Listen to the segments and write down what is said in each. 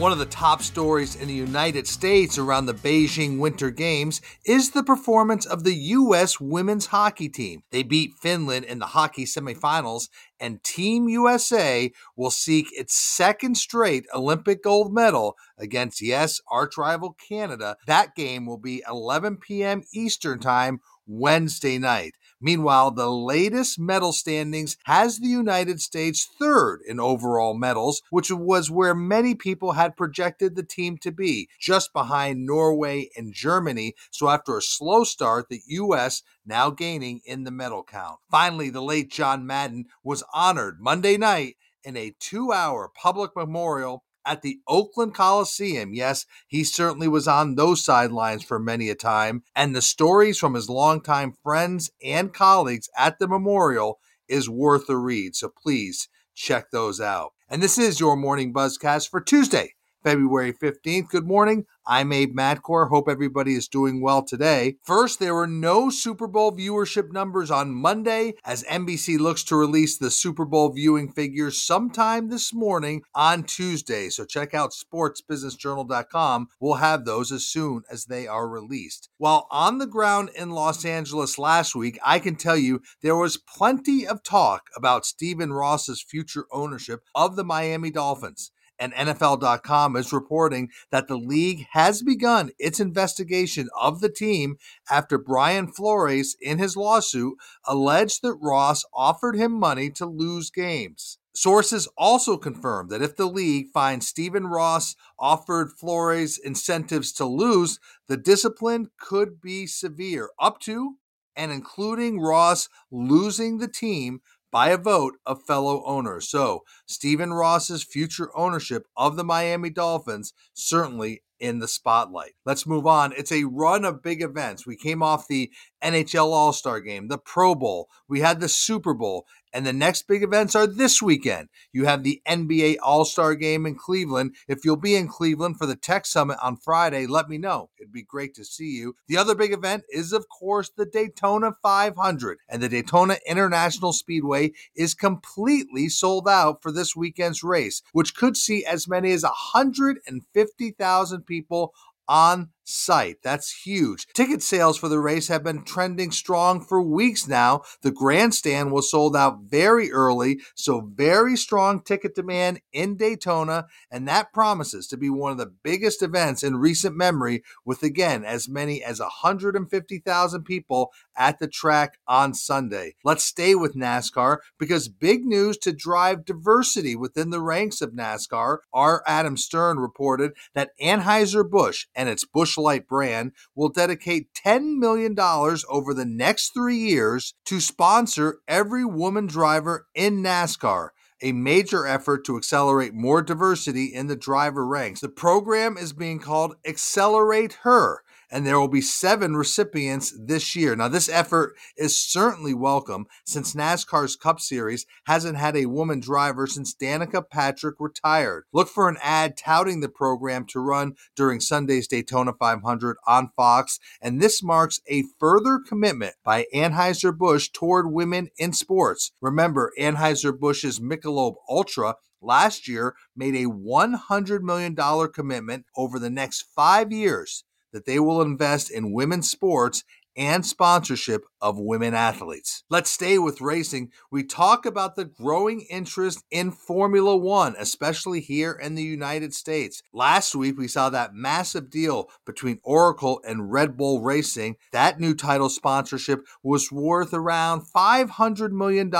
One of the top stories in the United States around the Beijing Winter Games is the performance of the U.S. women's hockey team. They beat Finland in the hockey semifinals, and Team USA will seek its second straight Olympic gold medal against, yes, arch rival Canada. That game will be 11 p.m. Eastern Time Wednesday night. Meanwhile, the latest medal standings has the United States third in overall medals, which was where many people had projected the team to be, just behind Norway and Germany. So after a slow start, the U.S. now gaining in the medal count. Finally, the late John Madden was honored Monday night in a two hour public memorial at the Oakland Coliseum. Yes, he certainly was on those sidelines for many a time. And the stories from his longtime friends and colleagues at the memorial is worth a read. So please check those out. And this is your morning buzzcast for Tuesday, February 15th. Good morning. I'm Abe Madkour. Hope everybody is doing well today. First, there were no Super Bowl viewership numbers on Monday as NBC looks to release the Super Bowl viewing figures sometime this morning on Tuesday. So check out sportsbusinessjournal.com. We'll have those as soon as they are released. While on the ground in Los Angeles last week, I can tell you there was plenty of talk about Stephen Ross's future ownership of the Miami Dolphins and NFL.com is reporting that the league has begun its investigation of the team after Brian Flores, in his lawsuit, alleged that Ross offered him money to lose games. Sources also confirmed that if the league finds Stephen Ross offered Flores incentives to lose, the discipline could be severe, up to and including Ross losing the team by a vote of fellow owners. So, Stephen Ross's future ownership of the Miami Dolphins certainly in the spotlight. Let's move on. It's a run of big events. We came off the NHL All Star game, the Pro Bowl, we had the Super Bowl, and the next big events are this weekend. You have the NBA All Star game in Cleveland. If you'll be in Cleveland for the Tech Summit on Friday, let me know. It'd be great to see you. The other big event is, of course, the Daytona 500, and the Daytona International Speedway is completely sold out for this weekend's race, which could see as many as 150,000 people on site. That's huge. Ticket sales for the race have been trending strong for weeks now. The grandstand was sold out very early, so very strong ticket demand in Daytona, and that promises to be one of the biggest events in recent memory, with again as many as 150,000 people at the track on Sunday. Let's stay with NASCAR because big news to drive diversity within the ranks of NASCAR. Our Adam Stern reported that Anheuser-Busch and its Busch Light brand will dedicate $10 million over the next three years to sponsor every woman driver in NASCAR a major effort to accelerate more diversity in the driver ranks. The program is being called Accelerate Her and there will be seven recipients this year. Now, this effort is certainly welcome since NASCAR's Cup Series hasn't had a woman driver since Danica Patrick retired. Look for an ad touting the program to run during Sunday's Daytona 500 on Fox, and this marks a further commitment by Anheuser-Busch toward women in sports. Remember, Anheuser-Busch's Michelob Ultra last year made a $100 million commitment over the next five years that they will invest in women's sports and sponsorship of women athletes. Let's stay with racing. We talk about the growing interest in Formula One, especially here in the United States. Last week, we saw that massive deal between Oracle and Red Bull Racing. That new title sponsorship was worth around $500 million,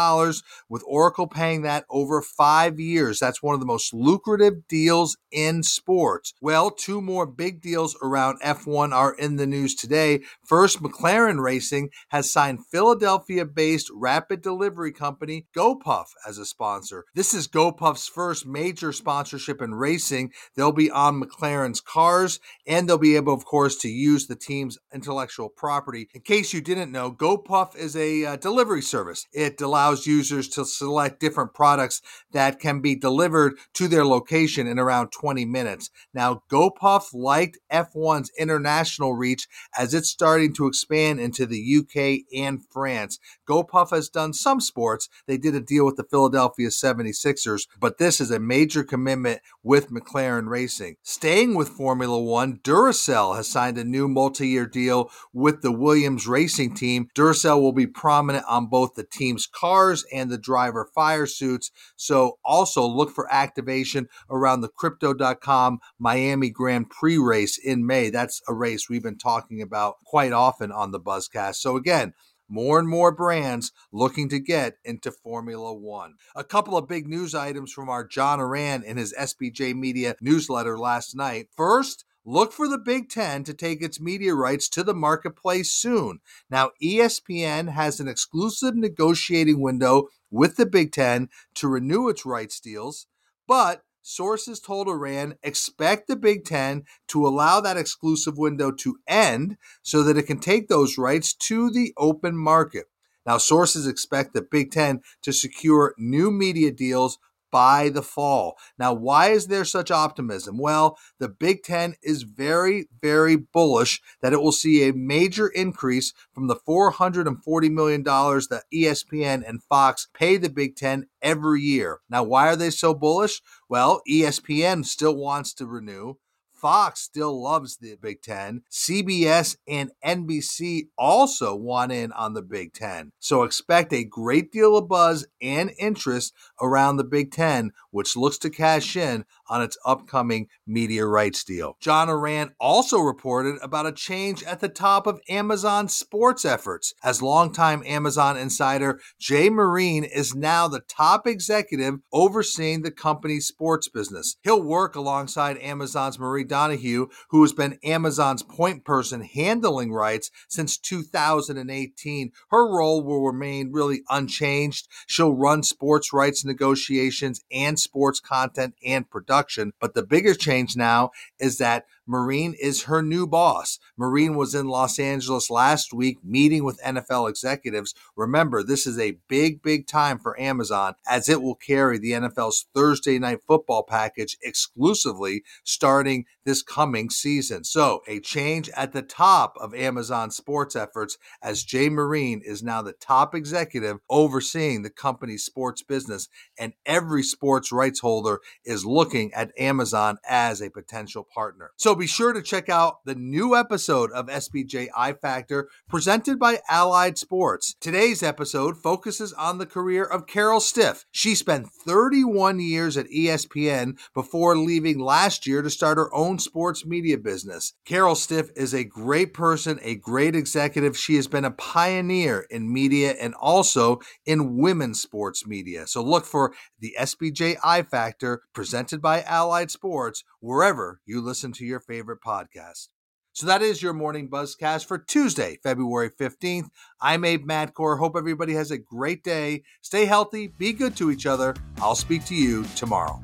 with Oracle paying that over five years. That's one of the most lucrative deals in sports. Well, two more big deals around F1 are in the news today. First, McLaren Racing has signed Philadelphia based rapid delivery company GoPuff as a sponsor. This is GoPuff's first major sponsorship in racing. They'll be on McLaren's cars and they'll be able, of course, to use the team's intellectual property. In case you didn't know, GoPuff is a uh, delivery service. It allows users to select different products that can be delivered to their location in around 20 minutes. Now, GoPuff liked F1's international reach as it's starting to expand into the UK And France. GoPuff has done some sports. They did a deal with the Philadelphia 76ers, but this is a major commitment with McLaren Racing. Staying with Formula One, Duracell has signed a new multi year deal with the Williams Racing team. Duracell will be prominent on both the team's cars and the driver fire suits. So also look for activation around the Crypto.com Miami Grand Prix race in May. That's a race we've been talking about quite often on the Buzzcast. So again, more and more brands looking to get into Formula One. A couple of big news items from our John Ourand in his SBJ Media newsletter last night. First, Look for the Big Ten to take its media rights to the marketplace soon. Now, ESPN has an exclusive negotiating window with the Big Ten to renew its rights deals, but sources told Ourand expect the Big Ten to allow that exclusive window to end so that it can take those rights to the open market. Now, sources expect the Big Ten to secure new media deals by the fall. Now, why is there such optimism? Well, the Big Ten is very, very bullish that it will see a major increase from the $440 million that ESPN and Fox pay the Big Ten every year. Now, why are they so bullish? Well, ESPN still wants to renew. Fox still loves the Big Ten. CBS and NBC also want in on the Big Ten. So expect a great deal of buzz and interest around the Big Ten, which looks to cash in on its upcoming media rights deal. John Ourand also reported about a change at the top of Amazon sports efforts, as longtime Amazon insider Jay Marine is now the top executive overseeing the company's sports business. He'll work alongside Amazon's Marie Donoghue, who has been Amazon's point person handling rights since 2018. Her role will remain really unchanged. She'll run sports rights negotiations and sports content and production. But the bigger change now is that Marine is her new boss. Marine was in Los Angeles last week meeting with NFL executives. Remember, this is a big, big time for Amazon as it will carry the NFL's Thursday night football package exclusively starting this coming season. So, a change at the top of Amazon sports efforts as Jay Marine is now the top executive overseeing the company's sports business, and every sports rights holder is looking at Amazon as a potential partner. So, be sure to check out the new episode of SBJ I Factor presented by Allied Sports. Today's episode focuses on the career of Carol Stiff. She spent 31 years at ESPN before leaving last year to start her own sports media business. Carol Stiff is a great person, a great executive. She has been a pioneer in media and also in women's sports media. So look for the SBJ I Factor presented by Allied Sports wherever you listen to your favorite podcast. So that is your morning buzzcast for Tuesday, February 15th. I'm Abe Madkour. Hope everybody has a great day. Stay healthy, be good to each other. I'll speak to you tomorrow.